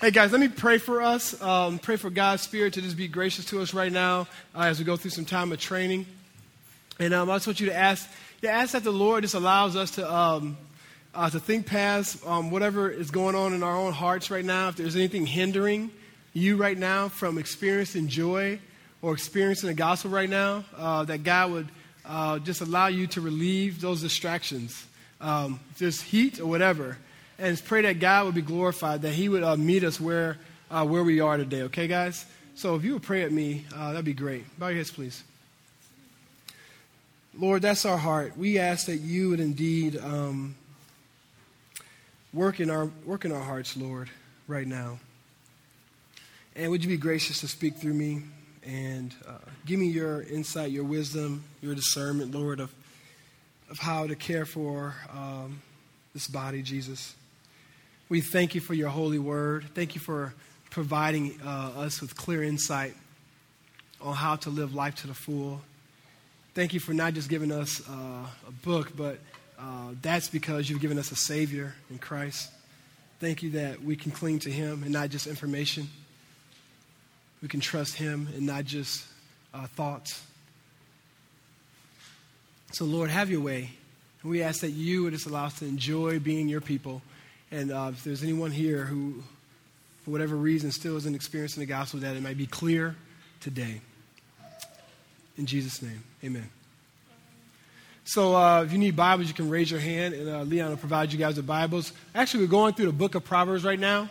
Hey guys, let me pray for us. Um, pray for God's Spirit to just be gracious to us right now uh, as we go through some time of training. And um, I just want you to ask, yeah, ask that the Lord just allows us to um, uh, to think past um, whatever is going on in our own hearts right now. If there's anything hindering you right now from experiencing joy or experiencing the gospel right now, uh, that God would uh, just allow you to relieve those distractions, um, just heat or whatever and pray that God would be glorified, that He would uh, meet us where, uh, where we are today, okay, guys? So if you would pray at me, uh, that'd be great. Bow your heads, please. Lord, that's our heart. We ask that you would indeed um, work, in our, work in our hearts, Lord, right now. And would you be gracious to speak through me and uh, give me your insight, your wisdom, your discernment, Lord, of, of how to care for um, this body, Jesus. We thank you for your holy word. Thank you for providing uh, us with clear insight on how to live life to the full. Thank you for not just giving us uh, a book, but uh, that's because you've given us a Savior in Christ. Thank you that we can cling to Him and not just information. We can trust Him and not just uh, thoughts. So, Lord, have your way. And we ask that you would just allow us to enjoy being your people. And uh, if there's anyone here who, for whatever reason, still isn't experiencing the gospel, that it might be clear today. In Jesus' name, amen. So uh, if you need Bibles, you can raise your hand, and uh, Leon will provide you guys with Bibles. Actually, we're going through the book of Proverbs right now.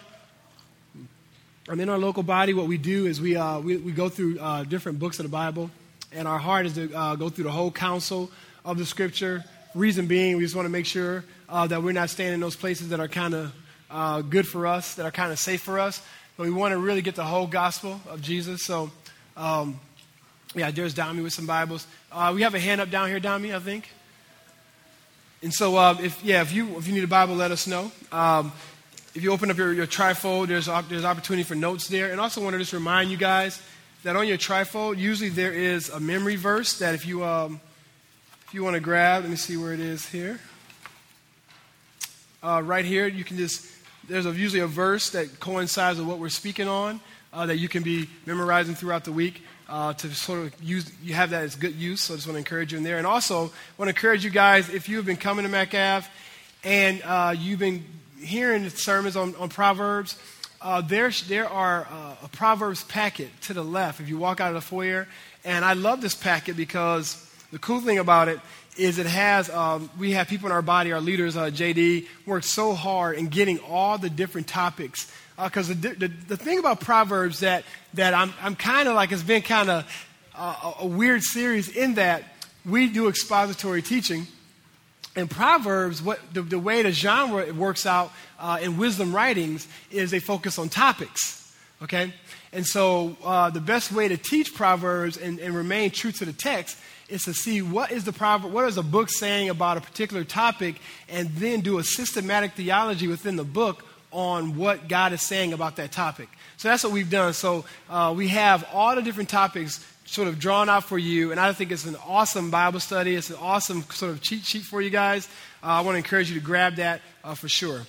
And in our local body, what we do is we, uh, we, we, go through uh, different books of the Bible, and our heart is to uh, go through the whole counsel of the Scripture. Reason being, we just want to make sure uh, that we're not staying in those places that are kind of uh, good for us, that are kind of safe for us. But we want to really get the whole gospel of Jesus. So, um, yeah, there's Dami with some Bibles. Uh, we have a hand up down here, Dami, I think. And so, uh, if yeah, if you if you need a Bible, let us know. Um, if you open up your, your trifold, there's there's opportunity for notes there. And also, want to just remind you guys that on your trifold, usually there is a memory verse that if you um, if you want to grab, let me see where it is here uh, right here. You can just, there's a, usually a verse that coincides with what we're speaking on uh, that you can be memorizing throughout the week. Uh, to sort of use, you have that as good use. So I just want to encourage you in there. And also, I want to encourage you guys if you have been coming to Metcalf and uh, you've been hearing sermons on, on Proverbs, uh, there, there are uh, a Proverbs packet to the left if you walk out of the foyer. And I love this packet because the cool thing about it is it has, um, we have people in our body, our leaders, uh, JD, worked so hard in getting all the different topics. Because uh, the, the, the, thing about Proverbs that, that I'm, I'm kind of like, it's been kind of a weird series in that we do expository teaching. In Proverbs, what, the, the way the genre works out uh, in wisdom writings is they focus on topics. Okay? And so uh, the best way to teach Proverbs and, and remain true to the text is to see what is the proverb, what is the book saying about a particular topic, and then do a systematic theology within the book on what God is saying about that topic. So that's what we've done. So uh, we have all the different topics sort of drawn out for you, and I think it's an awesome Bible study. It's an awesome sort of cheat sheet for you guys. Uh, I want to encourage you to grab that uh, for sure.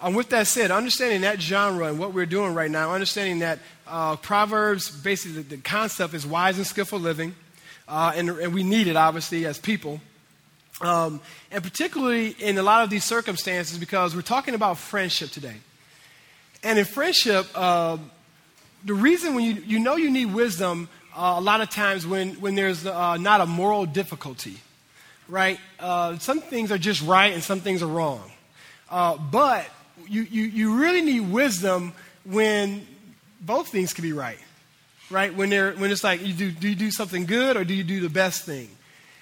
Um, with that said, understanding that genre and what we're doing right now, understanding that uh, Proverbs, basically the, the concept is wise and skillful living uh, and, and, we need it, obviously, as people. Um, and particularly in a lot of these circumstances, because we're talking about friendship today. And in friendship, uh, the reason when you, you know you need wisdom, uh, a lot of times when, when there's uh, not a moral difficulty, right? Uh, some things are just right and some things are wrong. Uh, but you, you, you really need wisdom when both things can be right right? When, they're, when it's like, you do, do you do something good or do you do the best thing?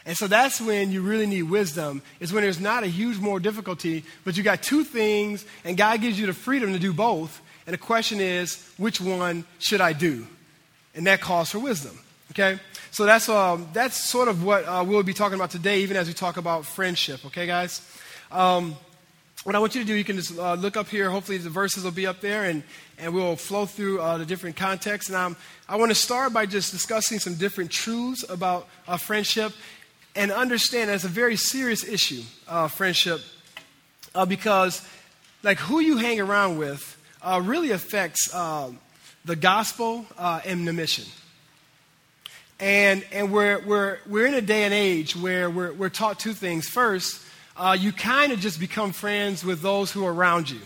And so that's when you really need wisdom, is when there's not a huge more difficulty, but you got two things, and God gives you the freedom to do both. And the question is, which one should I do? And that calls for wisdom. Okay? So that's, um, that's sort of what uh, we'll be talking about today, even as we talk about friendship. Okay, guys? Um, what I want you to do, you can just uh, look up here. Hopefully, the verses will be up there, and, and we'll flow through uh, the different contexts. And I'm, I want to start by just discussing some different truths about uh, friendship and understand that's a very serious issue, uh, friendship, uh, because like who you hang around with uh, really affects uh, the gospel uh, and the mission. And, and we're, we're, we're in a day and age where we're, we're taught two things. First, you kind of just become friends with those who are around you.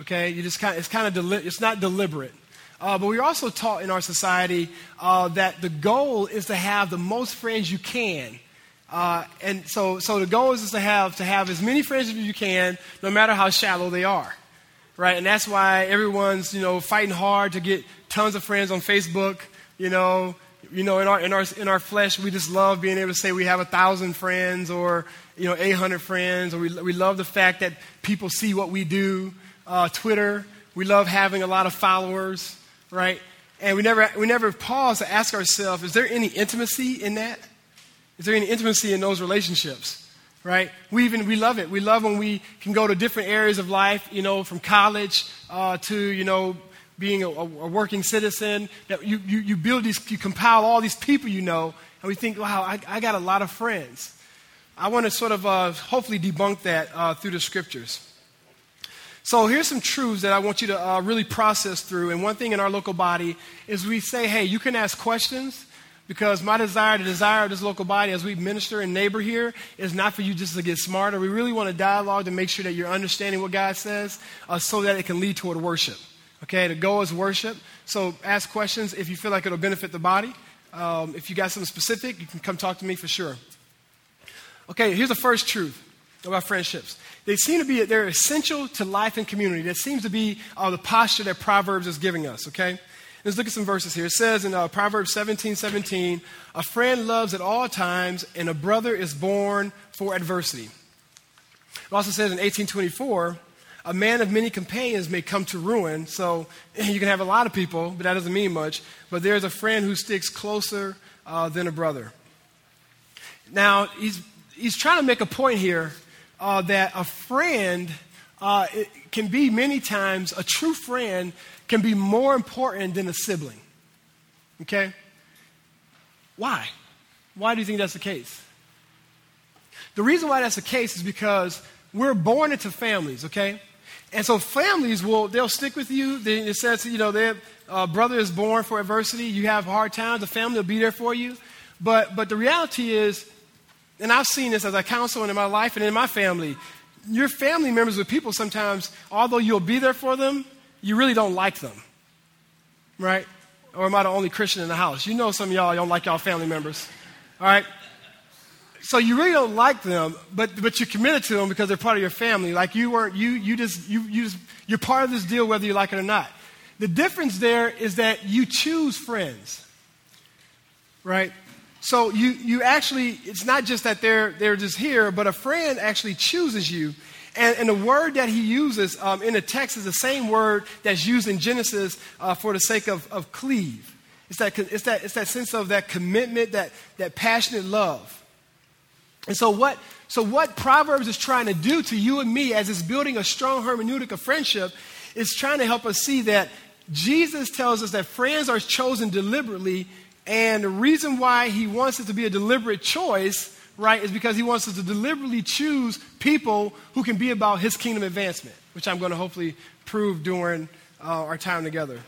Okay? You just kind of, it's kind of, deli- it's not deliberate. Uh, but we're also taught in our society uh, that the goal is to have the most friends you can. Uh, and so, so the goal is to have, to have as many friends as you can, no matter how shallow they are. Right? And that's why everyone's, you know, fighting hard to get tons of friends on Facebook, you know, you know, in our, in, our, in our flesh, we just love being able to say we have a thousand friends or, you know, 800 friends, or we, we love the fact that people see what we do. Uh, Twitter, we love having a lot of followers, right? And we never, we never pause to ask ourselves, is there any intimacy in that? Is there any intimacy in those relationships? Right? We even we love it. We love when we can go to different areas of life, you know, from college uh, to you know being a, a, working citizen, that you, you, you build these, you compile all these people you know, and we think, wow, I, I got a lot of friends. I want to sort of uh, hopefully debunk that uh, through the scriptures. So here's some truths that I want you to uh, really process through. And one thing in our local body is we say, hey, you can ask questions because my desire, the desire of this local body as we minister and neighbor here, is not for you just to get smarter. We really want to dialogue to make sure that you're understanding what God says uh, so that it can lead toward worship. Okay, the goal is worship. So ask questions if you feel like it'll benefit the body. Um, if you got something specific, you can come talk to me for sure. Okay, here's the first truth about friendships. They seem to be, they're essential to life and community. That seems to be uh, the posture that Proverbs is giving us, okay? Let's look at some verses here. It says in uh, Proverbs 17 17, a friend loves at all times, and a brother is born for adversity. It also says in 1824, a man of many companions may come to ruin. So you can have a lot of people, but that doesn't mean much. But there's a friend who sticks closer uh, than a brother. Now, he's, he's trying to make a point here uh, that a friend uh, can be many times, a true friend can be more important than a sibling. Okay? Why? Why do you think that's the case? The reason why that's the case is because we're born into families, okay? And so families will, they'll stick with you. It says, you know, their uh, brother is born for adversity. You have hard times, the family will be there for you. But, but the reality is, and I've seen this as a counselor in my life and in my family, your family members with people sometimes, although you'll be there for them, you really don't like them. Right? Or am I the only Christian in the house? You know some of y'all don't like y'all family members. All right? so you really don't like them, but, but you're committed to them because they're part of your family. Like you weren't, you, you just, you, you just, you're part of this deal whether you like it or not. The difference there is that you choose friends, right? So you, you actually, it's not just that they're, they're just here, but a friend actually chooses you. And, and the word that he uses um, in the text is the same word that's used in Genesis uh, for the sake of, of cleave. It's that, it's, that, it's that sense of that commitment, that, that passionate love. And so what, so what Proverbs is trying to do to you and me as it's building a strong hermeneutic of friendship is trying to help us see that Jesus tells us that friends are chosen deliberately, and the reason why he wants it to be a deliberate choice, right, is because he wants us to deliberately choose people who can be about his kingdom advancement, which I'm going to hopefully prove during uh, our time together.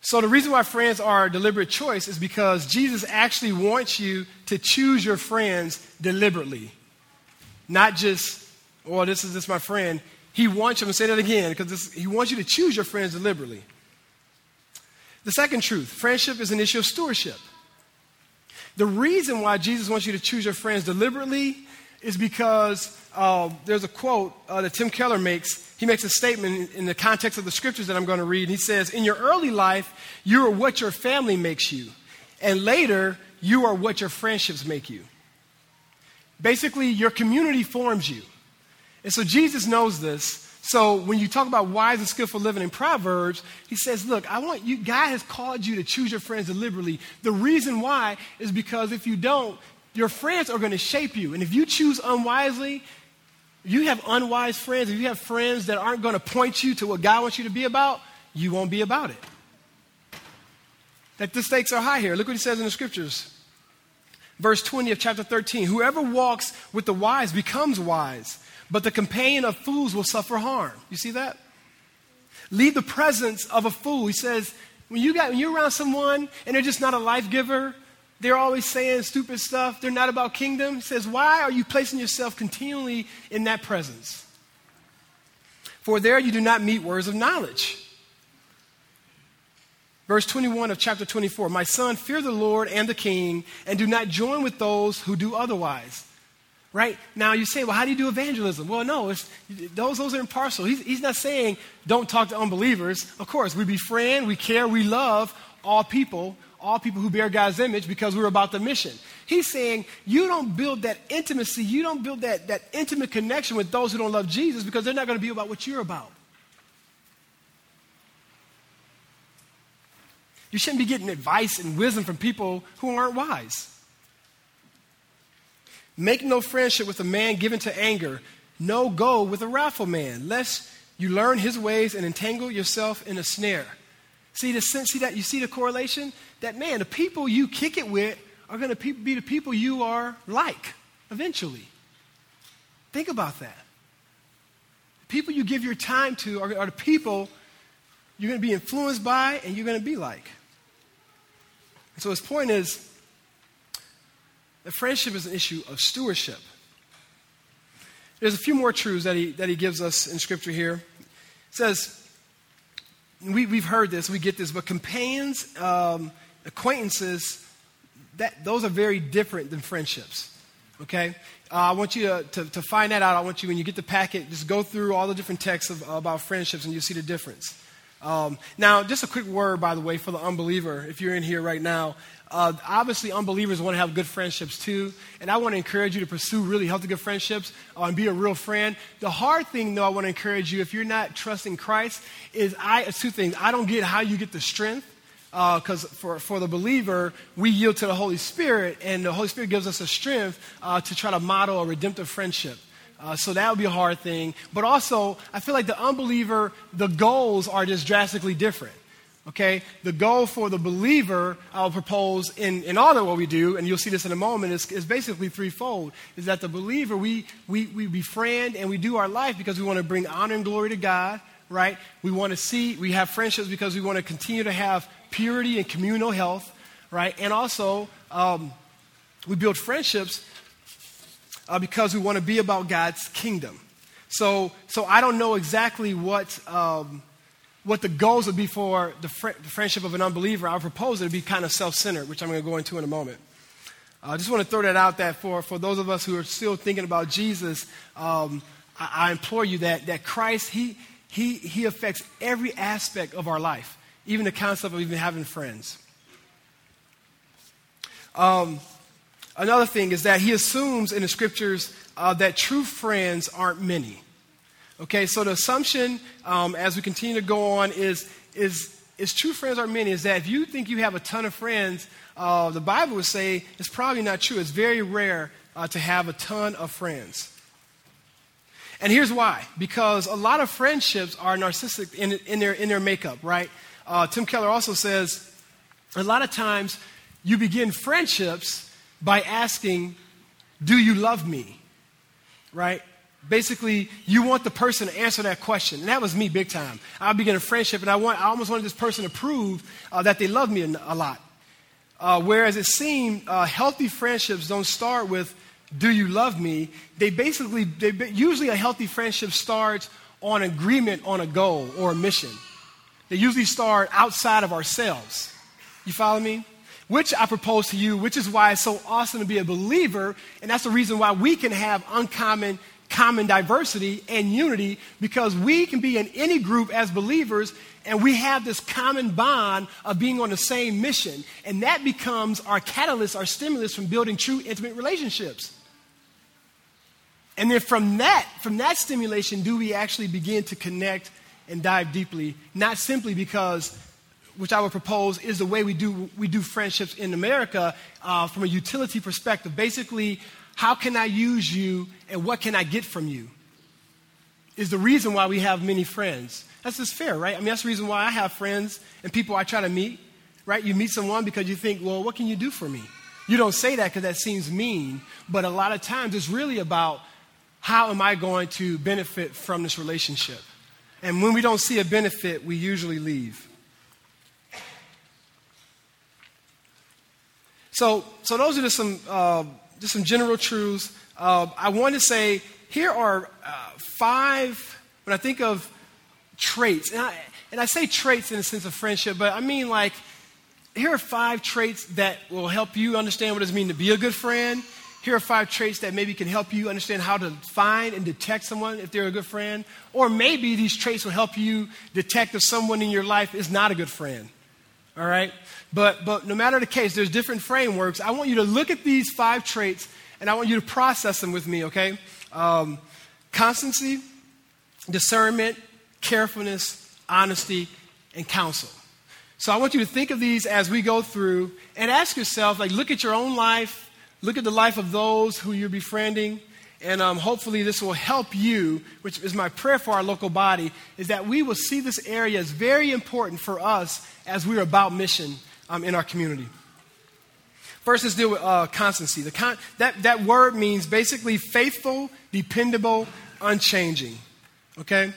So, the reason why friends are a deliberate choice is because Jesus actually wants you to choose your friends deliberately. Not just, oh, this is just my friend. He wants you, to say that again, because he wants you to choose your friends deliberately. The second truth friendship is an issue of stewardship. The reason why Jesus wants you to choose your friends deliberately is because uh, there's a quote uh, that Tim Keller makes he makes a statement in the context of the scriptures that I'm going to read. He says, In your early life, you are what your family makes you, and later, you are what your friendships make you. Basically, your community forms you. And so Jesus knows this. So when you talk about wise and skillful living in Proverbs, he says, Look, I want you, God has called you to choose your friends deliberately. The reason why is because if you don't, your friends are going to shape you. And if you choose unwisely, you have unwise friends, if you have friends that aren't going to point you to what God wants you to be about, you won't be about it. That the stakes are high here. Look what he says in the scriptures. Verse 20 of chapter 13 Whoever walks with the wise becomes wise, but the companion of fools will suffer harm. You see that? Leave the presence of a fool. He says, when, you got, when you're around someone and they're just not a life giver, they're always saying stupid stuff, they're not about kingdom. He says, why are you placing yourself continually in that presence? For there you do not meet words of knowledge. Verse 21 of chapter 24 My son, fear the Lord and the king, and do not join with those who do otherwise. Right? Now you say, well, how do you do evangelism? Well, no, those, those are impartial. He's, he's not saying don't talk to unbelievers. Of course, we befriend, we care, we love all people, all people who bear God's image because we're about the mission. He's saying you don't build that intimacy, you don't build that, that intimate connection with those who don't love Jesus because they're not going to be about what you're about. You shouldn't be getting advice and wisdom from people who aren't wise. Make no friendship with a man given to anger, no go with a wrathful man, lest you learn his ways and entangle yourself in a snare. See the sense, see that you see the correlation? That man, the people you kick it with are going to be the people you are like eventually. Think about that. The people you give your time to are, are the people you're going to be influenced by and you're going to be like. And so his point is friendship is an issue of stewardship. There's a few more truths that he, that he gives us in Scripture here. It says, we, we've heard this, we get this, but companions, um, acquaintances, that, those are very different than friendships. Okay? Uh, I want you to, to, to, find that out. I want you, when you get the packet, just go through all the different texts of, about friendships and you'll see the difference. Um, now, just a quick word, by the way, for the unbeliever, if you're in here right now. Uh, obviously, unbelievers want to have good friendships too, and I want to encourage you to pursue really healthy, good friendships uh, and be a real friend. The hard thing, though, I want to encourage you if you're not trusting Christ is I. Two things. I don't get how you get the strength because uh, for, for the believer, we yield to the Holy Spirit, and the Holy Spirit gives us a strength uh, to try to model a redemptive friendship. Uh, so that would be a hard thing. But also, I feel like the unbeliever, the goals are just drastically different. Okay? The goal for the believer, I'll propose in, in all of what we do, and you'll see this in a moment, is, is basically threefold. Is that the believer, we, we, we befriend and we do our life because we want to bring honor and glory to God, right? We want to see, we have friendships because we want to continue to have purity and communal health, right? And also, um, we build friendships uh, because we want to be about God's kingdom. So, so I don't know exactly what, um, what the goals would be for the, fr- the, friendship of an unbeliever. I would propose it to be kind of self centered, which I'm going to go into in a moment. I just want to throw that out that for, for those of us who are still thinking about Jesus, um, I, I, implore you that, that Christ, he, he, he affects every aspect of our life, even the concept of even having friends. Um, Another thing is that he assumes in the scriptures uh, that true friends aren't many. Okay, so the assumption um, as we continue to go on is, is, is true friends aren't many, is that if you think you have a ton of friends, uh, the Bible would say it's probably not true. It's very rare uh, to have a ton of friends. And here's why because a lot of friendships are narcissistic in, in, their, in their makeup, right? Uh, Tim Keller also says a lot of times you begin friendships by asking, Do you love me? Right? Basically, you want the person to answer that question. And that was me big time. I began a friendship, and I, want, I almost wanted this person to prove uh, that they love me a lot. Uh, whereas it seemed uh, healthy friendships don't start with, Do you love me? They basically, they, usually a healthy friendship starts on agreement on a goal or a mission. They usually start outside of ourselves. You follow me? Which I propose to you, which is why it's so awesome to be a believer. And that's the reason why we can have uncommon, common diversity and unity because we can be in any group as believers and we have this common bond of being on the same mission. And that becomes our catalyst, our stimulus from building true intimate relationships. And then from that, from that stimulation, do we actually begin to connect and dive deeply, not simply because which I would propose is the way we do, we do friendships in America uh, from a utility perspective. Basically, how can I use you and what can I get from you? Is the reason why we have many friends. That's just fair, right? I mean, that's the reason why I have friends and people I try to meet, right? You meet someone because you think, well, what can you do for me? You don't say that because that seems mean, but a lot of times it's really about how am I going to benefit from this relationship? And when we don't see a benefit, we usually leave. So, so those are just some, uh, just some general truths. Uh, I want to say here are uh, five, when I think of traits, and I, and I say traits in the sense of friendship, but I mean like, here are five traits that will help you understand what it means to be a good friend. Here are five traits that maybe can help you understand how to find and detect someone if they're a good friend. Or maybe these traits will help you detect if someone in your life is not a good friend. All right? But, but no matter the case, there's different frameworks. I want you to look at these five traits and I want you to process them with me, okay? Um, constancy, discernment, carefulness, honesty, and counsel. So I want you to think of these as we go through and ask yourself, like, look at your own life, look at the life of those who you're befriending, and um, hopefully this will help you, which is my prayer for our local body, is that we will see this area as very important for us as we're about mission um, in our community. First, let's deal with uh, constancy. The con- that, that word means basically faithful, dependable, unchanging. Okay?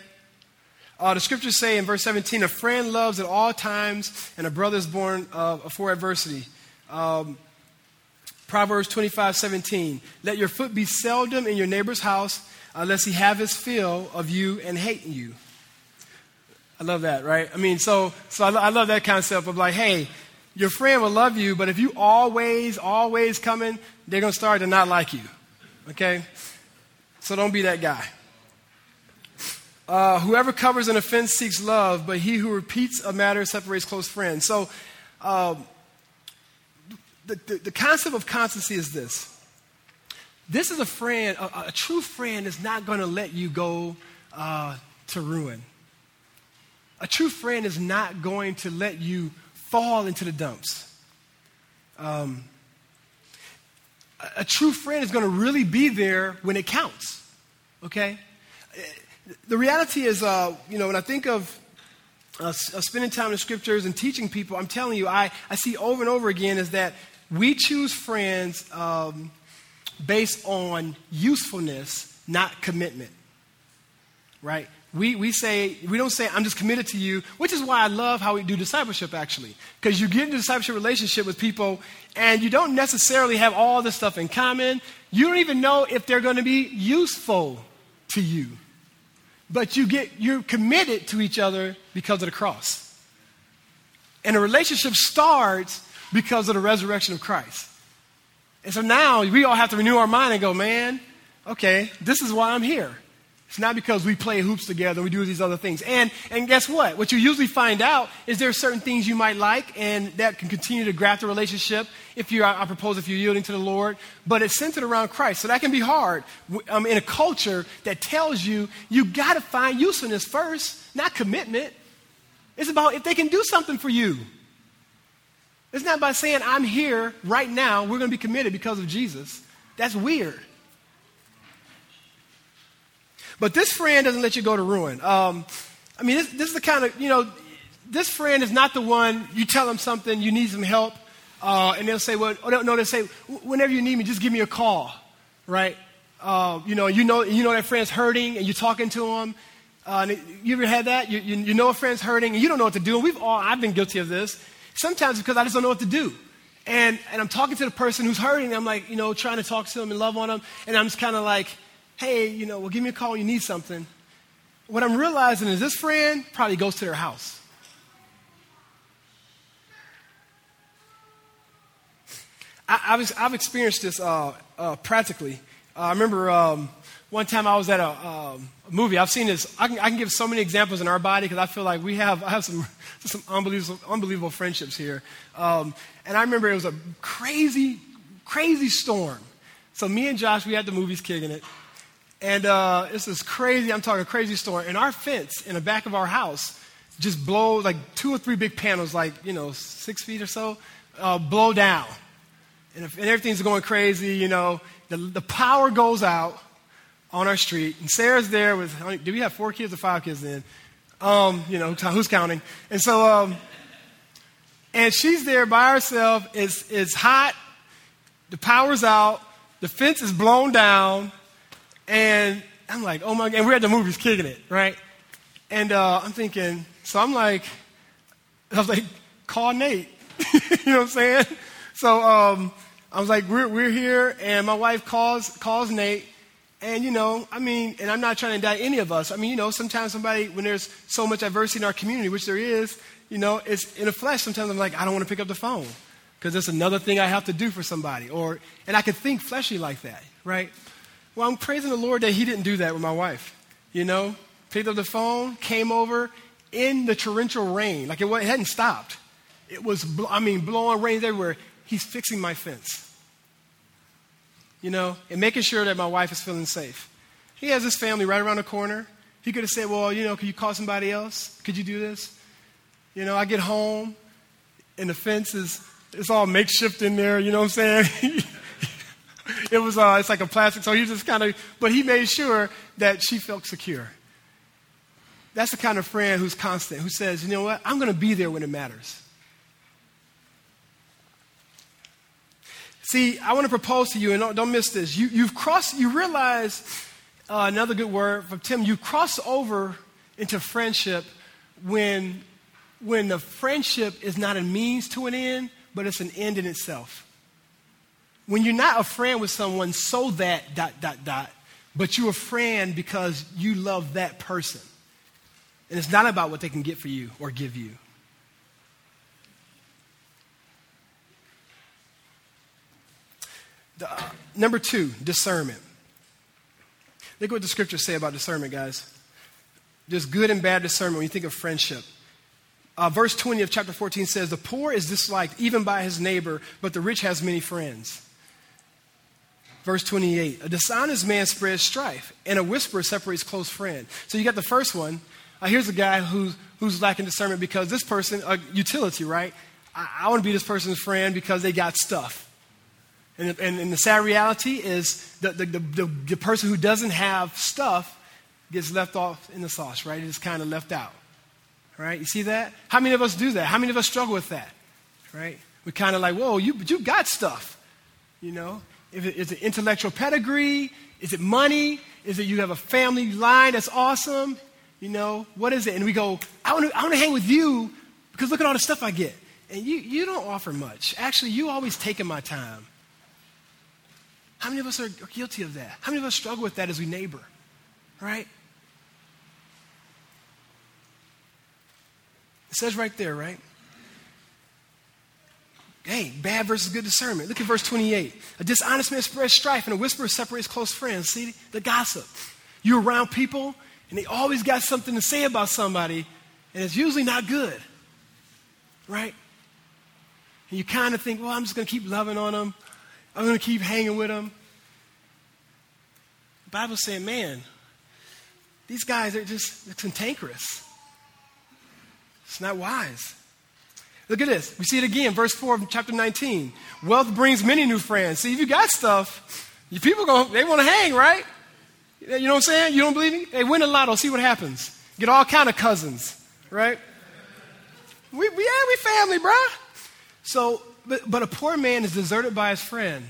Uh, the scriptures say in verse 17, a friend loves at all times, and a brother is born uh, for adversity. Um, Proverbs 25, 17, let your foot be seldom in your neighbor's house, unless he have his fill of you and hating you. I love that, right? I mean, so, so I, I love that concept of like, hey, your friend will love you, but if you always, always coming, they're going to start to not like you. Okay? So don't be that guy. Uh, whoever covers an offense seeks love, but he who repeats a matter separates close friends. So, um, the, the, the, concept of constancy is this this is a friend, a, a true friend is not going to let you go uh, to ruin. A true friend is not going to let you fall into the dumps. Um, a, a true friend is going to really be there when it counts, okay? the reality is, uh, you know, when I think of uh, uh, spending time in the scriptures and teaching people, I'm telling you, I, I see over and over again is that we choose friends um, based on usefulness, not commitment. Right? We, we say, we don't say, I'm just committed to you, which is why I love how we do discipleship actually. Because you get into a discipleship relationship with people and you don't necessarily have all this stuff in common. You don't even know if they're going to be useful to you but you get you're committed to each other because of the cross. And a relationship starts because of the resurrection of Christ. And so now we all have to renew our mind and go, man, okay, this is why I'm here. It's not because we play hoops together and we do these other things. And, and guess what? What you usually find out is there are certain things you might like and that can continue to graft the relationship if you, I propose, if you're yielding to the Lord. But it's centered around Christ. So that can be hard um, in a culture that tells you you got to find usefulness first, not commitment. It's about if they can do something for you. It's not by saying, I'm here right now, we're going to be committed because of Jesus. That's weird. But this friend doesn't let you go to ruin. Um, I mean, this, this, is the kind of, you know, this friend is not the one you tell them something, you need some help, uh, and they'll say, well, oh, no, they'll say, whenever you need me, just give me a call, right? Uh, you know, you know, you know that friend's hurting, and you're talking to them. Uh, you ever had that? You, you, you, know a friend's hurting, and you don't know what to do. And we've all, I've been guilty of this. Sometimes because I just don't know what to do. And, and I'm talking to the person who's hurting, I'm like, you know, trying to talk to them and love on them, and I'm just kind of like, hey, you know, well, give me a call when you need something. What I'm realizing is this friend probably goes to their house. I, have I've experienced this uh, uh, practically. Uh, I remember um, one time I was at a, um, a, movie. I've seen this. I can, I can give so many examples in our body because I feel like we have I have some some unbelievable, unbelievable friendships here. Um, and I remember it was a crazy, crazy storm. So me and Josh, we had the movies kicking it. And uh, it's this crazy, I'm talking crazy storm. And our fence in the back of our house just blows like two or three big panels, like, you know, six feet or so, uh, blow down. And, if, and everything's going crazy, you know, the, the power goes out on our street. And Sarah's there with, do we have four kids or five kids then? Um, you know, who's counting? And so, um, and she's there by herself. It's, it's hot. The power's out. The fence is blown down And I'm like, oh my God. And we're at the movies kicking it, right? And uh, I'm thinking, so I'm like, I was like, call Nate. you know what I'm saying? So um, I was like, we're, we're here, and my wife calls, calls Nate. And, you know, I mean, and I'm not trying to indict any of us. I mean, you know, sometimes somebody, when there's so much adversity in our community, which there is, you know, it's in the flesh. Sometimes I'm like, I don't want to pick up the phone because it's another thing I have to do for somebody. Or, and I could think fleshy like that, right? Well, I'm praising the Lord that He didn't do that with my wife. You know, picked up the phone, came over in the torrential rain. Like it, it hadn't stopped. It was, I mean, blowing rain everywhere. He's fixing my fence. You know, and making sure that my wife is feeling safe. He has his family right around the corner. He could have said, Well, you know, could you call somebody else? Could you do this? You know, I get home and the fence is it's all makeshift in there, you know what I'm saying? it was uh, it's like a plastic, so he just kind of but he made sure that she felt secure. That's the kind of friend who's constant, who says, you know what, I'm gonna be there when it matters. See, I want to propose to you, and don't, don't miss this. You, you've crossed, you realize, uh, another good word from Tim, you cross over into friendship when, when the friendship is not a means to an end, but it's an end in itself. When you're not a friend with someone so that, dot, dot, dot, but you're a friend because you love that person. And it's not about what they can get for you or give you. Uh, number two, discernment. Look what the scriptures say about discernment, guys. There's good and bad discernment when you think of friendship. Uh, verse 20 of chapter 14 says, The poor is disliked even by his neighbor, but the rich has many friends. Verse 28 A dishonest man spreads strife, and a whisperer separates close friend. So you got the first one. Uh, here's a guy who's, who's lacking discernment because this person, uh, utility, right? I, I want to be this person's friend because they got stuff. And, and, and the sad reality is the, the, the, the, person who doesn't have stuff gets left off in the sauce, right? It's kind of left out. Right? You see that? How many of us do that? How many of us struggle with that? Right? We're kind of like, whoa, you, you got stuff. You know? If it, is it intellectual pedigree? Is it money? Is it you have a family line that's awesome? You know, what is it? And we go, I want to I wanna hang with you because look at all the stuff I get. And you, you don't offer much. Actually, you always taking my time. How many of us are guilty of that? How many of us struggle with that as we neighbor? Right? It says right there, right? Hey, bad versus good discernment. Look at verse 28. A dishonest man spreads strife, and a whisperer separates close friends. See the gossip. You're around people, and they always got something to say about somebody, and it's usually not good. Right? And you kind of think, well, I'm just going to keep loving on them. I'm going to keep hanging with them. The Bible's saying, man, these guys are just cantankerous. It's not wise. Look at this. We see it again, verse 4 of chapter 19. Wealth brings many new friends. See, if you got stuff, you people go, they want to hang, right? You know what I'm saying? You don't believe me? Hey, win a lotto, see what happens. Get all kind of cousins, right? We, we, yeah, we family, bruh. So but, but a poor man is deserted by his friend.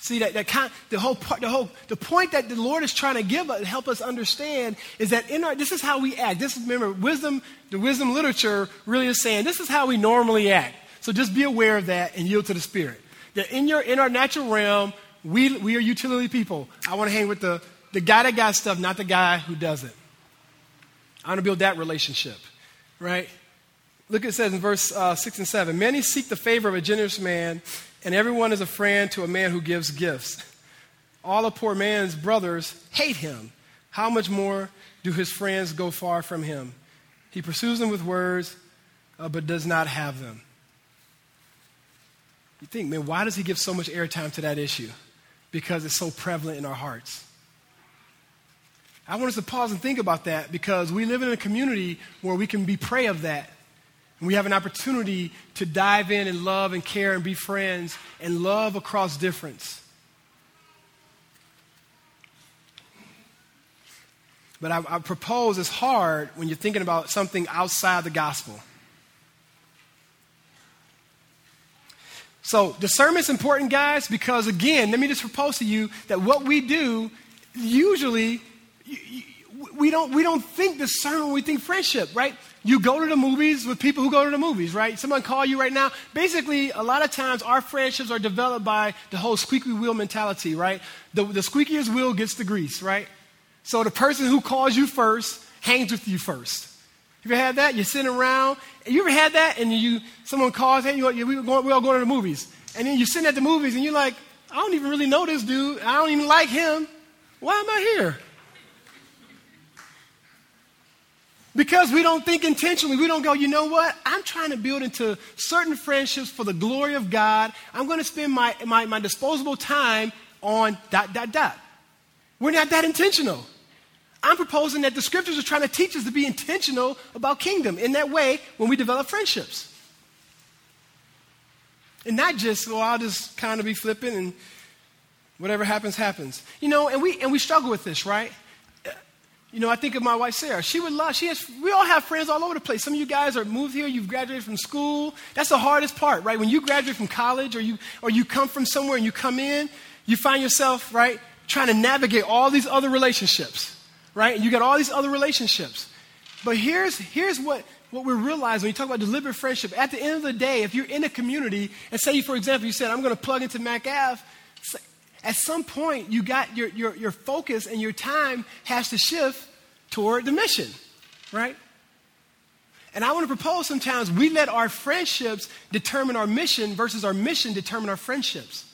See that, that kind, the whole part, the whole the point that the Lord is trying to give us, help us understand is that in our this is how we act. This is remember wisdom. The wisdom literature really is saying this is how we normally act. So just be aware of that and yield to the Spirit. That in your in our natural realm, we we are utility people. I want to hang with the the guy that got stuff, not the guy who doesn't. I want to build that relationship, right? Look, it says in verse uh, 6 and 7 Many seek the favor of a generous man, and everyone is a friend to a man who gives gifts. All a poor man's brothers hate him. How much more do his friends go far from him? He pursues them with words, uh, but does not have them. You think, man, why does he give so much airtime to that issue? Because it's so prevalent in our hearts. I want us to pause and think about that because we live in a community where we can be prey of that and we have an opportunity to dive in and love and care and be friends and love across difference. But I, I, propose it's hard when you're thinking about something outside the gospel. So, discernment's important, guys, because again, let me just propose to you that what we do usually we don't, we don't think discernment we think friendship, right? You go to the movies with people who go to the movies, right? Someone call you right now. Basically, a lot of times our friendships are developed by the whole squeaky wheel mentality, right? The, the squeakiest wheel gets the grease, right? So the person who calls you first hangs with you first. Have You had that? You're sitting around. You ever had that? And you, someone calls, hey, you, we, going, we all going to the movies. And then you're sitting at the movies and you're like, I don't even really know this dude. I don't even like him. Why am I here? Because we don't think intentionally. We don't go, you know what? I'm trying to build into certain friendships for the glory of God. I'm going to spend my, my, my disposable time on dot, dot, dot. We're not that intentional. I'm proposing that the scriptures are trying to teach us to be intentional about kingdom in that way when we develop friendships. And not just, well, I'll just kind of be flipping and whatever happens, happens. You know, and we, and we struggle with this, right? You know, I think of my wife Sarah. She would love, she has, we all have friends all over the place. Some of you guys are moved here, you've graduated from school. That's the hardest part, right? When you graduate from college or you, or you come from somewhere and you come in, you find yourself, right, trying to navigate all these other relationships, right? You got all these other relationships. But here's, here's what, what we realize when you talk about deliberate friendship. At the end of the day, if you're in a community, and say, for example, you said, I'm going to plug into Mac Ave, at some point, you got your, your, your focus and your time has to shift toward the mission, right? And I want to propose sometimes we let our friendships determine our mission versus our mission determine our friendships.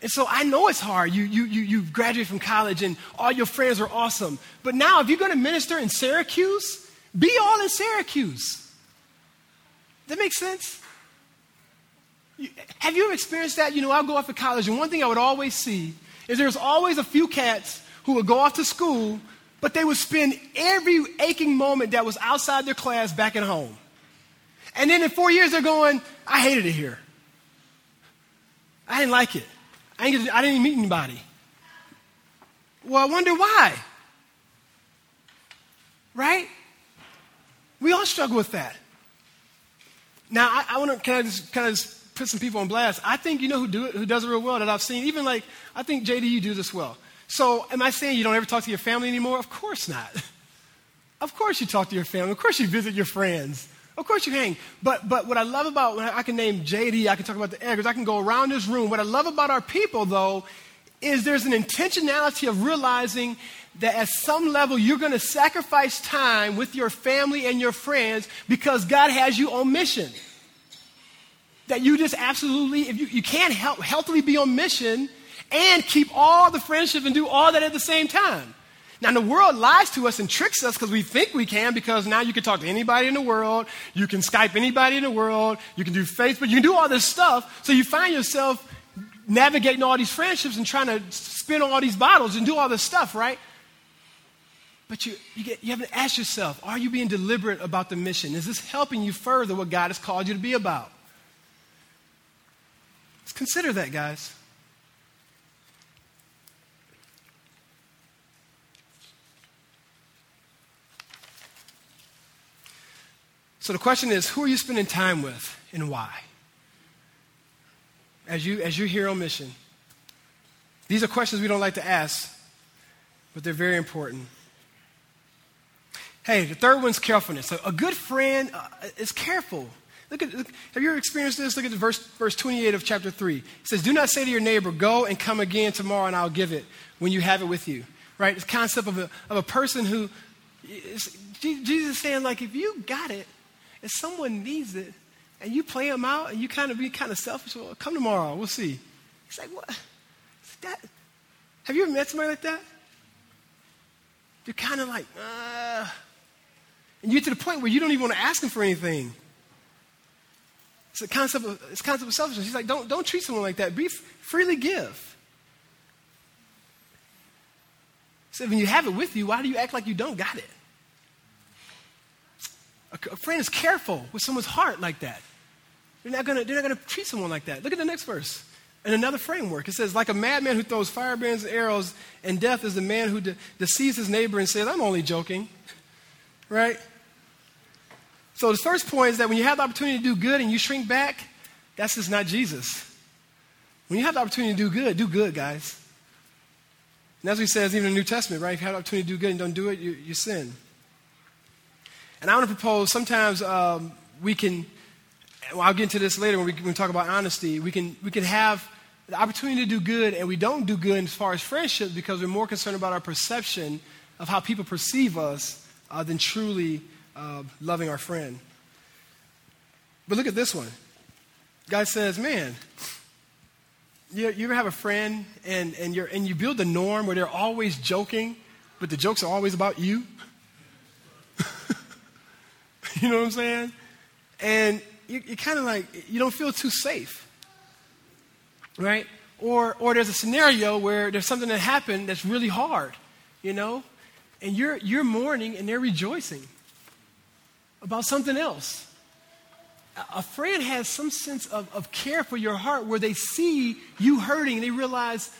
And so I know it's hard. You, you, you, you graduate from college and all your friends are awesome. But now, if you're going to minister in Syracuse, be all in Syracuse. That makes sense? Have you ever experienced that? You know, I'll go off to college, and one thing I would always see is there's always a few cats who would go off to school, but they would spend every aching moment that was outside their class back at home. And then in four years, they're going, I hated it here. I didn't like it. I didn't, I didn't meet anybody. Well, I wonder why. Right? We all struggle with that. Now, I, I want to kind of just kind of put some people on blast. I think you know who do it, who does it real well that I've seen. Even like I think JD, you do this well. So, am I saying you don't ever talk to your family anymore? Of course not. Of course you talk to your family. Of course you visit your friends. Of course you hang. But but what I love about when I can name JD, I can talk about the Eggers, I can go around this room. What I love about our people though is there's an intentionality of realizing that at some level you're going to sacrifice time with your family and your friends because God has you on mission that you just absolutely, if you, you can't help, healthily be on mission and keep all the friendship and do all that at the same time. Now, the world lies to us and tricks us because we think we can, because now you can talk to anybody in the world, you can Skype anybody in the world, you can do Facebook, you can do all this stuff. So you find yourself navigating all these friendships and trying to spin all these bottles and do all this stuff, right? But you, you, get, you have to ask yourself are you being deliberate about the mission? Is this helping you further what God has called you to be about? Consider that, guys. So the question is who are you spending time with and why? As, you, as you're here on mission. These are questions we don't like to ask, but they're very important. Hey, the third one's carefulness. A, a good friend uh, is careful. Look at, look, have you ever experienced this? Look at verse, verse 28 of chapter 3. It says, Do not say to your neighbor, Go and come again tomorrow, and I'll give it when you have it with you. Right? This concept of a, of a person who, is, Jesus is saying, like, if you got it, if someone needs it, and you play them out, and you kind of be kind of selfish, well, come tomorrow, we'll see. He's like, What? That, have you ever met somebody like that? You're kind of like, uh, and you get to the point where you don't even want to ask them for anything. It's a concept of, it's a concept of selfishness. He's like, don't, don't treat someone like that. Be freely give. So when you have it with you, why do you act like you don't got it? A, a friend is careful with someone's heart like that. They're not gonna, they're not gonna treat someone like that. Look at the next verse. In another framework, it says, like a madman who throws firebrands and arrows, and death is the man who de- deceives his neighbor and says, I'm only joking. Right? So the first point is that when you have the opportunity to do good and you shrink back, that's just not Jesus. When you have the opportunity to do good, do good, guys. And what he says even in the New Testament, right? If you have the opportunity to do good and don't do it, you, you sin. And I want to propose sometimes um, we can, well, I'll get into this later when we, when we talk about honesty, we can, we can have the opportunity to do good and we don't do good as far as friendship because we're more concerned about our perception of how people perceive us uh, than truly uh, loving our friend. But look at this one. God says, man, you, you ever have a friend and, and, you're, and you build a norm where they're always joking, but the jokes are always about you? you know what I'm saying? And you, you kind of like, you don't feel too safe, right? Or, or there's a scenario where there's something that happened that's really hard, you know? And you're, you're mourning and they're rejoicing about something else. A friend has some sense of, of care for your heart where they see you hurting and they realize,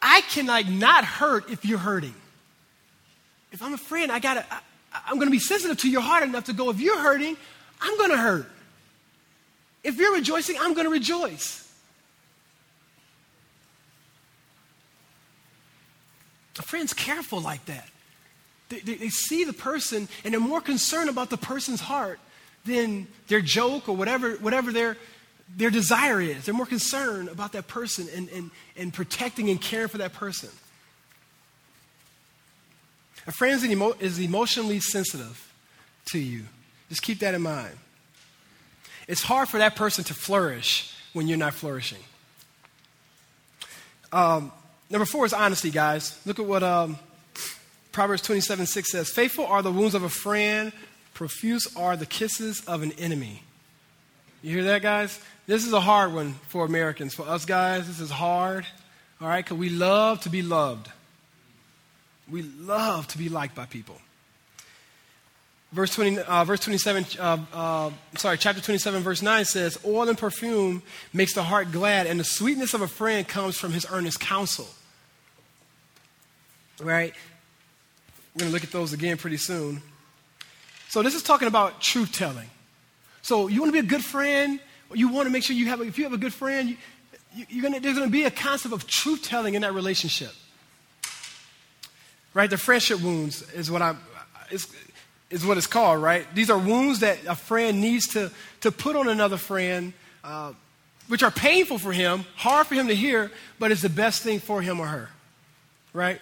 I can like not hurt if you're hurting. If I'm a friend, I gotta, I, I'm gonna be sensitive to your heart enough to go, if you're hurting, I'm gonna hurt. If you're rejoicing, I'm gonna rejoice. A friend's careful like that. They, they, see the person and they're more concerned about the person's heart than their joke or whatever, whatever their, their desire is. They're more concerned about that person and, and, and protecting and caring for that person. A friend is emotionally sensitive to you. Just keep that in mind. It's hard for that person to flourish when you're not flourishing. Um, number four is honesty, guys. Look at what um, Proverbs 27 6 says Faithful are the wounds of a friend, profuse are the kisses of an enemy. You hear that, guys? This is a hard one for Americans. For us guys, this is hard, all right? Because we love to be loved. We love to be liked by people. Verse, 20, uh, verse 27, uh, uh, sorry, chapter 27, verse 9 says, Oil and perfume makes the heart glad, and the sweetness of a friend comes from his earnest counsel. Right? We're going to look at those again pretty soon. So this is talking about truth telling. So you want to be a good friend, you want to make sure you have, if you have a good friend, you, you, gonna, there's going to be a concept of truth telling in that relationship. Right? The friendship wounds is what I'm, is, is what it's called, right? These are wounds that a friend needs to, to put on another friend, uh, which are painful for him, hard for him to hear, but it's the best thing for him or her, right?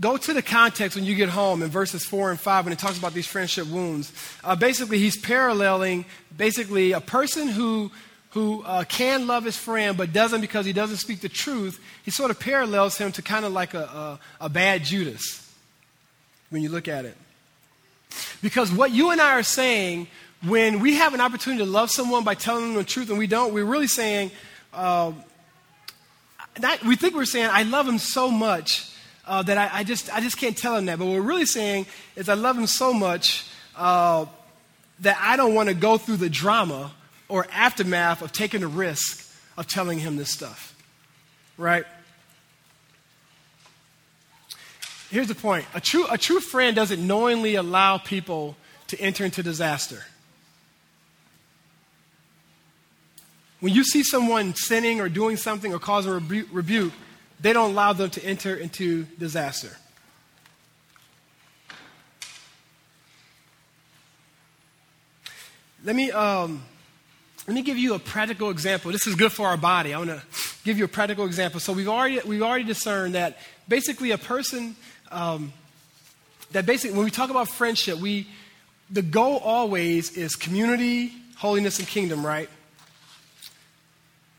Go to the context when you get home in verses 4 and 5 when it talks about these friendship wounds. Uh, basically, he's paralleling basically a person who, who uh, can love his friend but doesn't because he doesn't speak the truth. He sort of parallels him to kind of like a, a, a bad Judas when you look at it. Because what you and I are saying when we have an opportunity to love someone by telling them the truth and we don't, we're really saying, uh, we think we're saying, I love him so much uh, that I, I, just, I just can't tell him that. But what we're really saying is I love him so much uh, that I don't want to go through the drama or aftermath of taking the risk of telling him this stuff. Right? Here's the point a true, a true friend doesn't knowingly allow people to enter into disaster. When you see someone sinning or doing something or causing rebu- rebuke, they don't allow them to enter into disaster. Let me, um, let me give you a practical example. This is good for our body. I want to give you a practical example. So we've already, we've already discerned that basically a person, um, that basically when we talk about friendship, we, the goal always is community, holiness, and kingdom, right?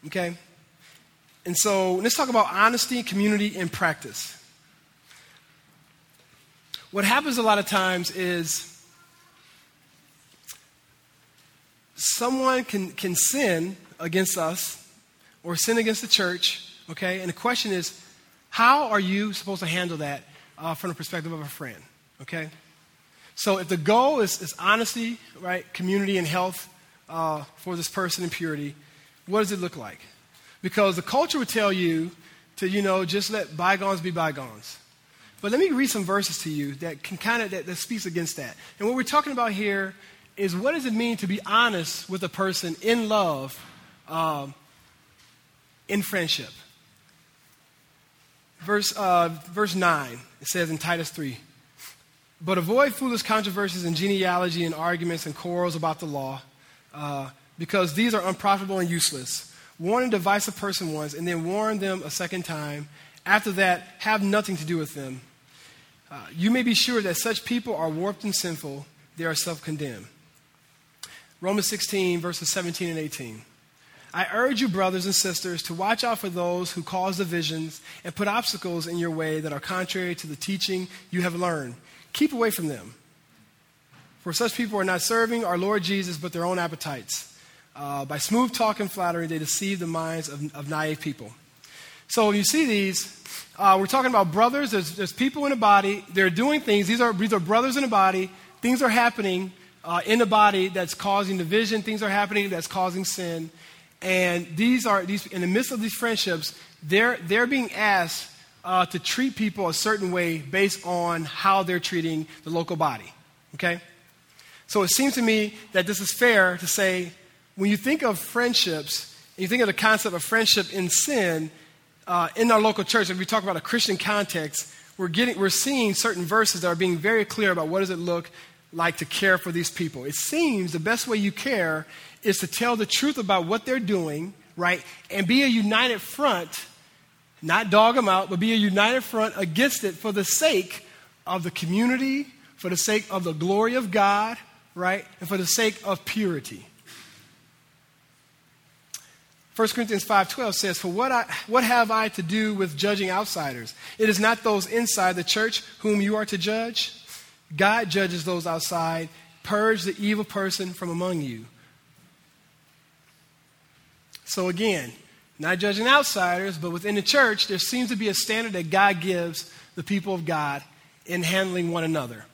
Okay? And so let's talk about honesty, community, and practice. What happens a lot of times is someone can, can sin against us or sin against the church, okay? And the question is, how are you supposed to handle that uh, from the perspective of a friend, okay? So if the goal is, is honesty, right, community, and health uh, for this person in purity, what does it look like? Because the culture would tell you to, you know, just let bygones be bygones. But let me read some verses to you that can kind of that, that speaks against that. And what we're talking about here is what does it mean to be honest with a person in love, um, in friendship? verse, uh, verse 9, it says in Titus 3 But avoid foolish controversies and genealogy and arguments and quarrels about the law, uh, because these are unprofitable and useless. Warn and divisive person once, and then warn them a second time. After that, have nothing to do with them. Uh, you may be sure that such people are warped and sinful, they are self condemned. Romans 16, verses 17 and 18. I urge you, brothers and sisters, to watch out for those who cause divisions and put obstacles in your way that are contrary to the teaching you have learned. Keep away from them. For such people are not serving our Lord Jesus, but their own appetites. Uh, by smooth talk and flattery, they deceive the minds of, of naive people. So you see these, uh, we're talking about brothers. There's, there's, people in the body. They're doing things. These are, these are brothers in a body. Things are happening uh, in the body that's causing division. Things are happening that's causing sin. And these are, these, in the midst of these friendships, they're, they're being asked uh, to treat people a certain way based on how they're treating the local body. Okay? So it seems to me that this is fair to say when you think of friendships, you think of the concept of friendship in sin, uh, in our local church, if we talk about a Christian context, we're, getting, we're seeing certain verses that are being very clear about what does it look like to care for these people. It seems the best way you care is to tell the truth about what they're doing, right? And be a united front, not dog them out, but be a united front against it for the sake of the community, for the sake of the glory of God, right? And for the sake of purity. 1 Corinthians 5:12 says, "For what, I, what have I to do with judging outsiders? It is not those inside the church whom you are to judge. God judges those outside. Purge the evil person from among you." So again, not judging outsiders, but within the church, there seems to be a standard that God gives the people of God in handling one another.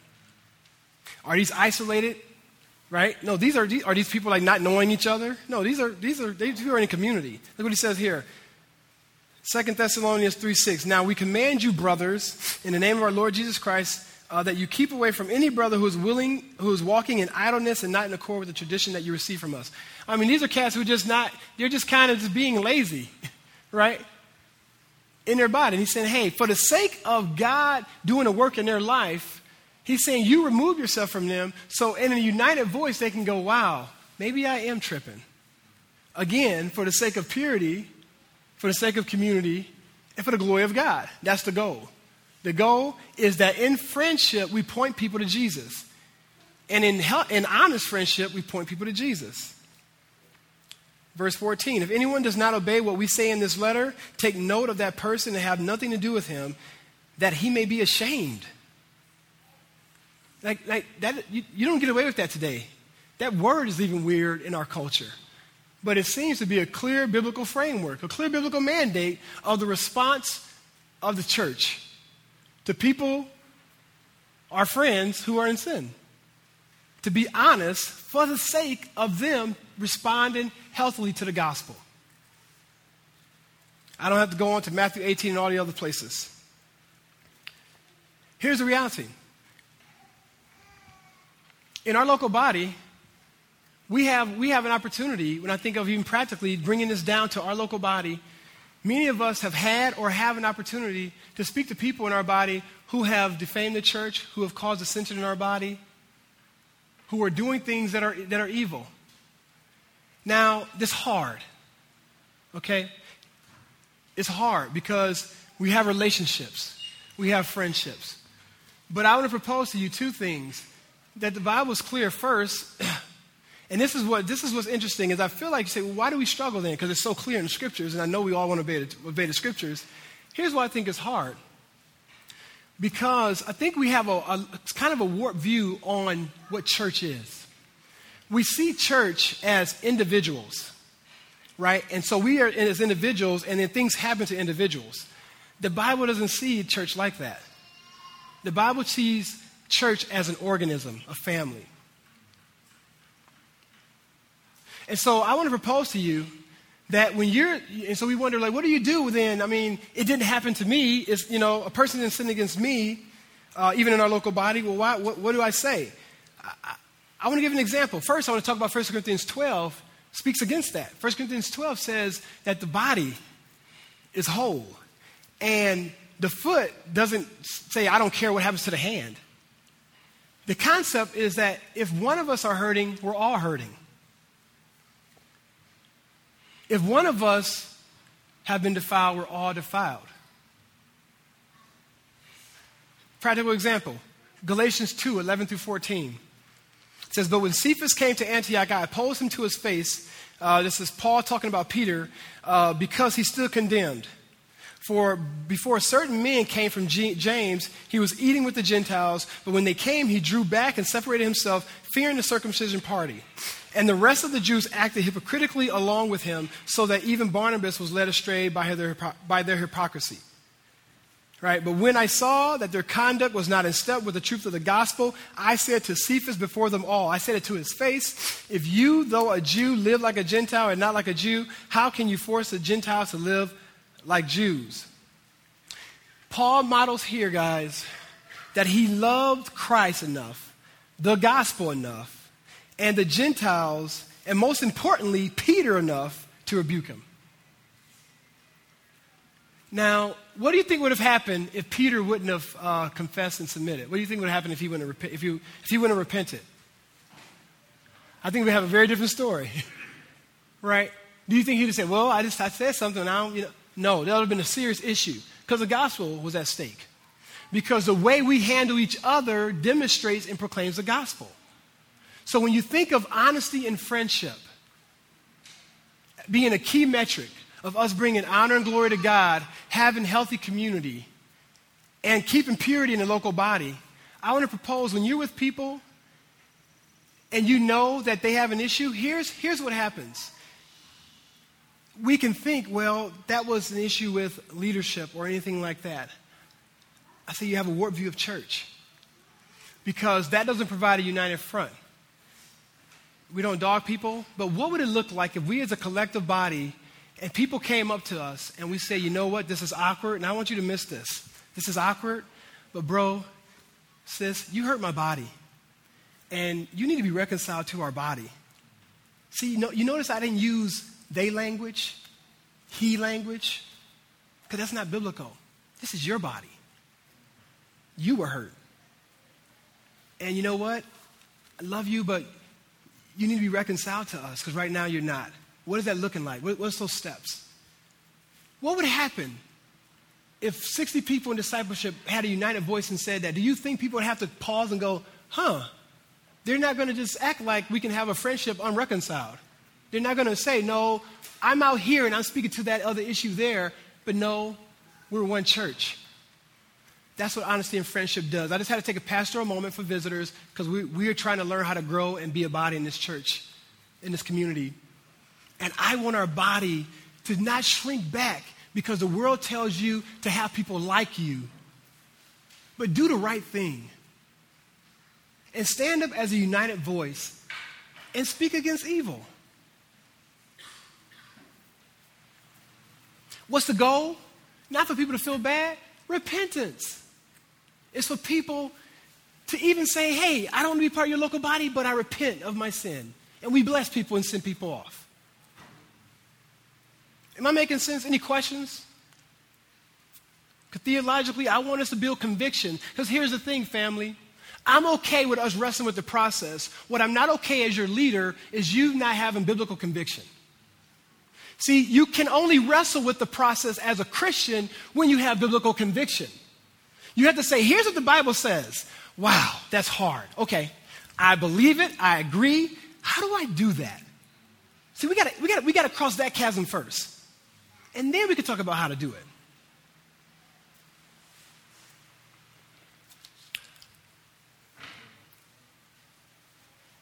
Are these isolated? Right? No, these are, are these people like not knowing each other? No, these are, these are, these are in a community. Look what he says here. 2 Thessalonians 3 6. Now we command you, brothers, in the name of our Lord Jesus Christ, uh, that you keep away from any brother who is willing, who is walking in idleness and not in accord with the tradition that you receive from us. I mean, these are cats who just not, they're just kind of just being lazy, right? In their body. And he's saying, hey, for the sake of God doing a work in their life, he's saying you remove yourself from them so in a united voice they can go, wow, maybe I am tripping. Again, for the sake of purity, for the sake of community, and for the glory of God. That's the goal. The goal is that in friendship, we point people to Jesus. And in, in honest friendship, we point people to Jesus. Verse 14 If anyone does not obey what we say in this letter, take note of that person and have nothing to do with him, that he may be ashamed. Like, like that, you, you don't get away with that today. That word is even weird in our culture. But it seems to be a clear biblical framework, a clear biblical mandate of the response of the church to people, our friends who are in sin. To be honest, for the sake of them responding healthily to the gospel. I don't have to go on to Matthew 18 and all the other places. Here's the reality in our local body, we have, we have an opportunity, when I think of even practically bringing this down to our local body, Many of us have had or have an opportunity to speak to people in our body who have defamed the church, who have caused dissension in our body, who are doing things that are, that are evil. Now, this hard, okay? It's hard because we have relationships, we have friendships. But I want to propose to you two things that the Bible is clear first And this is, what, this is what's interesting is I feel like you say, well, why do we struggle then? Because it's so clear in the scriptures, and I know we all want to obey the, obey the scriptures. Here's why I think it's hard. Because I think we have a, a kind of a warped view on what church is. We see church as individuals, right? And so we are as individuals, and then things happen to individuals. The Bible doesn't see church like that. The Bible sees church as an organism, a family. And so I want to propose to you that when you're, and so we wonder, like, what do you do then? I mean, it didn't happen to me. It's, you know, a person didn't sin against me, uh, even in our local body. Well, why, what, what do I say? I, I, want to give an example. First, I want to talk about 1 Corinthians 12 speaks against that. 1 Corinthians 12 says that the body is whole. And the foot doesn't say, I don't care what happens to the hand. The concept is that if one of us are hurting, we're all hurting. If one of us have been defiled, we're all defiled. Practical example Galatians 2 11 through 14. It says, But when Cephas came to Antioch, I opposed him to his face. Uh, this is Paul talking about Peter uh, because he stood condemned. For before certain men came from G- James, he was eating with the Gentiles, but when they came, he drew back and separated himself, fearing the circumcision party. And the rest of the Jews acted hypocritically along with him, so that even Barnabas was led astray by their, by their hypocrisy. Right? But when I saw that their conduct was not in step with the truth of the gospel, I said to Cephas before them all, I said it to his face, if you, though a Jew, live like a Gentile and not like a Jew, how can you force the Gentiles to live like Jews? Paul models here, guys, that he loved Christ enough, the gospel enough, and the Gentiles, and most importantly, Peter enough to rebuke him. Now, what do you think would have happened if Peter wouldn't have uh, confessed and submitted? What do you think would have happened if he wouldn't have, if you, if he wouldn't have repented? I think we have a very different story, right? Do you think he'd have said, "Well, I just I said something. I don't," you know? No, that would have been a serious issue because the gospel was at stake. Because the way we handle each other demonstrates and proclaims the gospel. So when you think of honesty and friendship being a key metric, of us bringing honor and glory to God, having healthy community, and keeping purity in the local body, I want to propose when you're with people and you know that they have an issue, here's, here's what happens. We can think, well, that was an issue with leadership or anything like that. I say you have a warped view of church because that doesn't provide a united front. We don't dog people, but what would it look like if we as a collective body and people came up to us and we say, you know what, this is awkward, and I want you to miss this. This is awkward, but bro, sis, you hurt my body. And you need to be reconciled to our body. See, you, know, you notice I didn't use they language, he language, because that's not biblical. This is your body. You were hurt. And you know what? I love you, but you need to be reconciled to us because right now you're not. What is that looking like? What, what's those steps? What would happen if 60 people in discipleship had a united voice and said that? Do you think people would have to pause and go, huh? They're not going to just act like we can have a friendship unreconciled. They're not going to say, no, I'm out here and I'm speaking to that other issue there, but no, we're one church. That's what honesty and friendship does. I just had to take a pastoral moment for visitors because we, we are trying to learn how to grow and be a body in this church, in this community. And I want our body to not shrink back because the world tells you to have people like you. But do the right thing. And stand up as a united voice and speak against evil. What's the goal? Not for people to feel bad, repentance. It's for people to even say, hey, I don't want to be part of your local body, but I repent of my sin. And we bless people and send people off. Am I making sense? Any questions? Theologically, I want us to build conviction. Because here's the thing, family. I'm okay with us wrestling with the process. What I'm not okay as your leader is you not having biblical conviction. See, you can only wrestle with the process as a Christian when you have biblical conviction. You have to say, here's what the Bible says. Wow, that's hard. Okay, I believe it, I agree. How do I do that? See, we gotta, we gotta, we gotta cross that chasm first. And then we can talk about how to do it.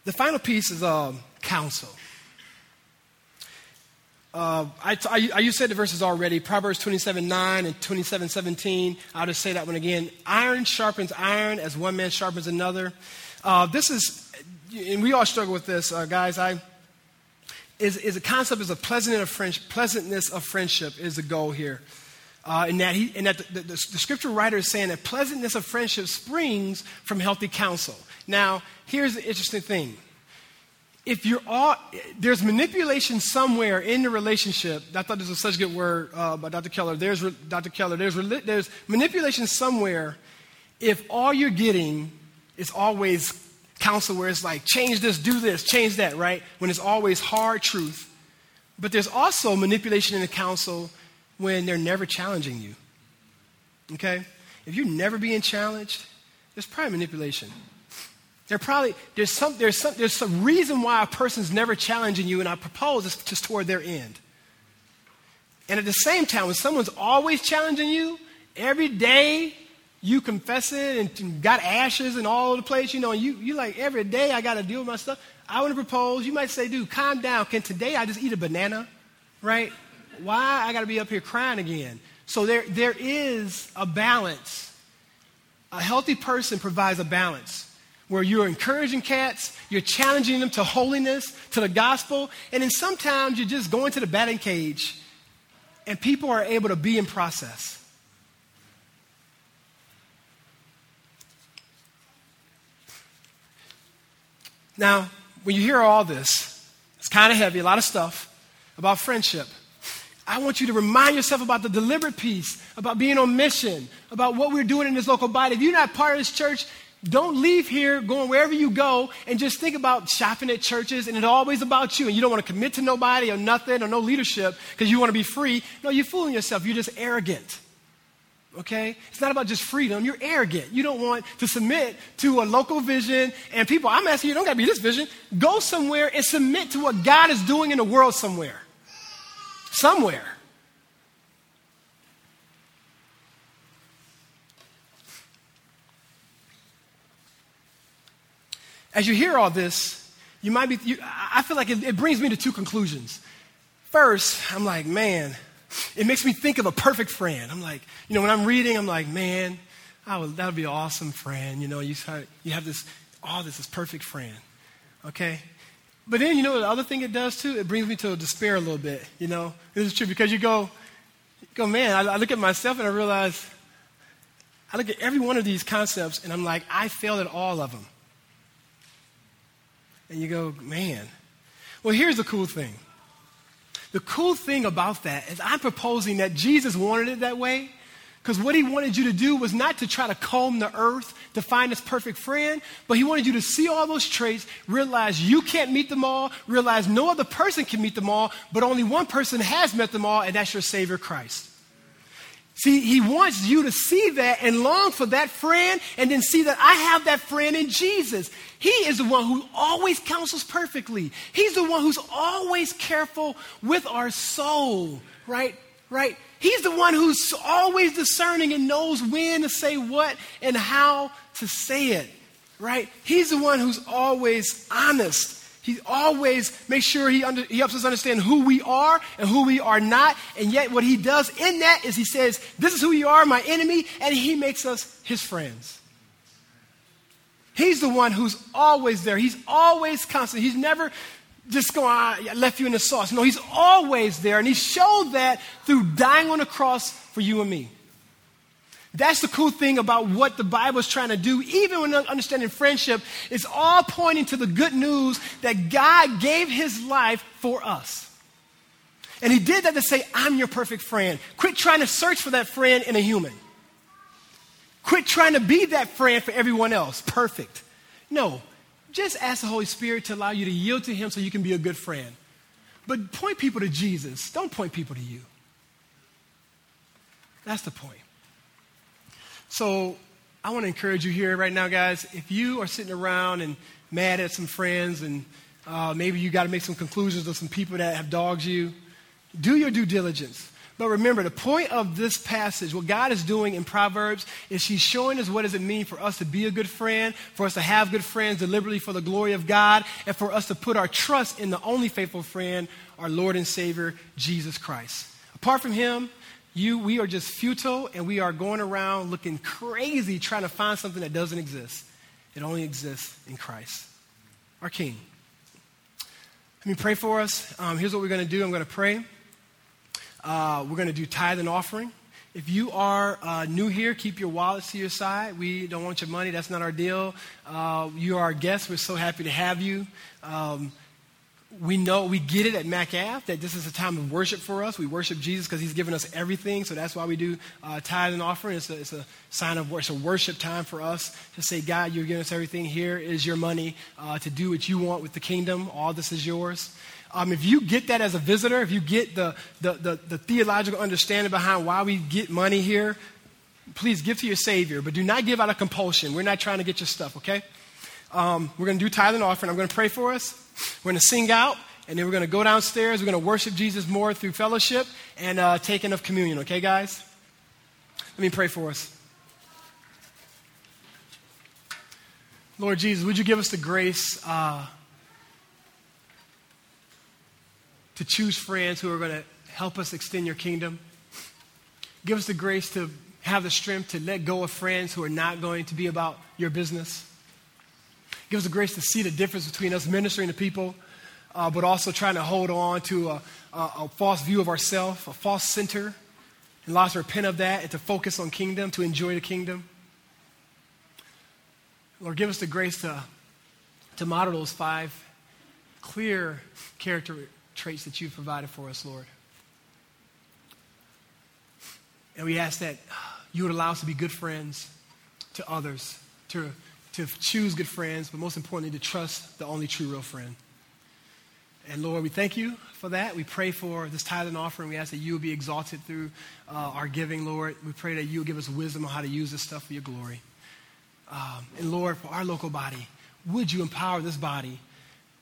The final piece is um, counsel. Uh, I, I, you said the verses already Proverbs 27 9 and 27 17. I'll just say that one again. Iron sharpens iron as one man sharpens another. Uh, this is, and we all struggle with this, uh, guys. I, is, is a concept is a pleasantness of, friendship, pleasantness of friendship is the goal here. Uh, and that, he, and that the, the, the, scripture writer is saying that pleasantness of friendship springs from healthy counsel. Now, here's the interesting thing. If you're all, there's manipulation somewhere in the relationship. I thought this was such a good word uh, by Dr. Keller. There's, Dr. Keller, there's, there's manipulation somewhere if all you're getting is always counsel where it's like, change this, do this, change that, right? When it's always hard truth. But there's also manipulation in the counsel when they're never challenging you. Okay? If you're never being challenged, there's probably manipulation. There probably there's some there's some there's some reason why a person's never challenging you, and I propose it's just toward their end. And at the same time, when someone's always challenging you, every day you confess it and got ashes and all over the place, you know, and you you like every day I gotta deal with my stuff. I want to propose, you might say, dude, calm down. Can today I just eat a banana? Right? Why I gotta be up here crying again? So there there is a balance. A healthy person provides a balance where you're encouraging cats, you're challenging them to holiness, to the gospel, and then sometimes you're just going to the batting cage and people are able to be in process. Now, when you hear all this, it's kind of heavy, a lot of stuff about friendship. I want you to remind yourself about the deliberate piece, about being on mission, about what we're doing in this local body. If you're not part of this church, don't leave here going wherever you go and just think about shopping at churches and it's always about you and you don't want to commit to nobody or nothing or no leadership because you want to be free. No, you're fooling yourself. You're just arrogant. Okay? It's not about just freedom. You're arrogant. You don't want to submit to a local vision. And people, I'm asking you, don't got to be this vision. Go somewhere and submit to what God is doing in the world somewhere. Somewhere. As you hear all this, you might be, you, I feel like it, it brings me to two conclusions. First, I'm like, man, it makes me think of a perfect friend. I'm like, you know, when I'm reading, I'm like, man, that would be an awesome friend. You know, you, you have this, all oh, this is perfect friend. Okay? But then, you know, the other thing it does too, it brings me to despair a little bit. You know, this is true because you go, you go, man, I, I look at myself and I realize, I look at every one of these concepts and I'm like, I failed at all of them. And you go, man. Well, here's the cool thing. The cool thing about that is I'm proposing that Jesus wanted it that way because what he wanted you to do was not to try to comb the earth to find this perfect friend, but he wanted you to see all those traits, realize you can't meet them all, realize no other person can meet them all, but only one person has met them all, and that's your Savior Christ. See, he wants you to see that and long for that friend and then see that I have that friend in Jesus. He is the one who always counsels perfectly. He's the one who's always careful with our soul, right? Right? He's the one who's always discerning and knows when to say what and how to say it, right? He's the one who's always honest he always makes sure he, under, he helps us understand who we are and who we are not. And yet, what he does in that is he says, This is who you are, my enemy, and he makes us his friends. He's the one who's always there. He's always constant. He's never just going, ah, I left you in the sauce. No, he's always there. And he showed that through dying on the cross for you and me. That's the cool thing about what the Bible is trying to do. Even when understanding friendship, it's all pointing to the good news that God gave his life for us. And he did that to say, I'm your perfect friend. Quit trying to search for that friend in a human. Quit trying to be that friend for everyone else. Perfect. No, just ask the Holy Spirit to allow you to yield to him so you can be a good friend. But point people to Jesus. Don't point people to you. That's the point. So I want to encourage you here right now, guys. If you are sitting around and mad at some friends and uh, maybe you got to make some conclusions of some people that have dogged you, do your due diligence. But remember, the point of this passage, what God is doing in Proverbs, is He's showing us what does it mean for us to be a good friend, for us to have good friends deliberately for the glory of God, and for us to put our trust in the only faithful friend, our Lord and Savior, Jesus Christ. Apart from Him, you, we are just futile and we are going around looking crazy trying to find something that doesn't exist. It only exists in Christ, our King. Let me pray for us. Um, here's what we're going to do I'm going to pray. Uh, we're going to do tithe and offering. If you are uh, new here, keep your wallets to your side. We don't want your money. That's not our deal. Uh, you are our guests. We're so happy to have you. Um, we know, we get it at Mac Ave that this is a time of worship for us. We worship Jesus because he's given us everything. So that's why we do uh, tithe and offering. It's a, it's a sign of worship, a worship time for us to say, God, you're giving us everything. Here is your money uh, to do what you want with the kingdom. All this is yours. Um, if you get that as a visitor, if you get the, the, the, the theological understanding behind why we get money here, please give to your Savior, but do not give out of compulsion. We're not trying to get your stuff, okay? Um, we're going to do tithe and offering. I'm going to pray for us. We're going to sing out, and then we're going to go downstairs. We're going to worship Jesus more through fellowship and uh, taking of communion, okay, guys? Let me pray for us. Lord Jesus, would you give us the grace uh, to choose friends who are going to help us extend your kingdom? Give us the grace to have the strength to let go of friends who are not going to be about your business. Give us the grace to see the difference between us ministering to people, uh, but also trying to hold on to a, a, a false view of ourselves, a false center, and allow us to repent of that and to focus on kingdom, to enjoy the kingdom. Lord, give us the grace to, to model those five clear character traits that you've provided for us, Lord. And we ask that you would allow us to be good friends to others, to to choose good friends, but most importantly, to trust the only true real friend. And Lord, we thank you for that. We pray for this tithe and offering. We ask that you will be exalted through uh, our giving, Lord. We pray that you will give us wisdom on how to use this stuff for your glory. Um, and Lord, for our local body, would you empower this body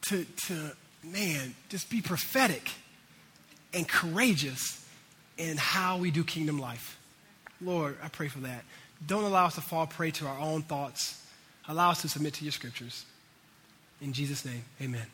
to, to, man, just be prophetic and courageous in how we do kingdom life? Lord, I pray for that. Don't allow us to fall prey to our own thoughts Allow us to submit to your scriptures. In Jesus' name, amen.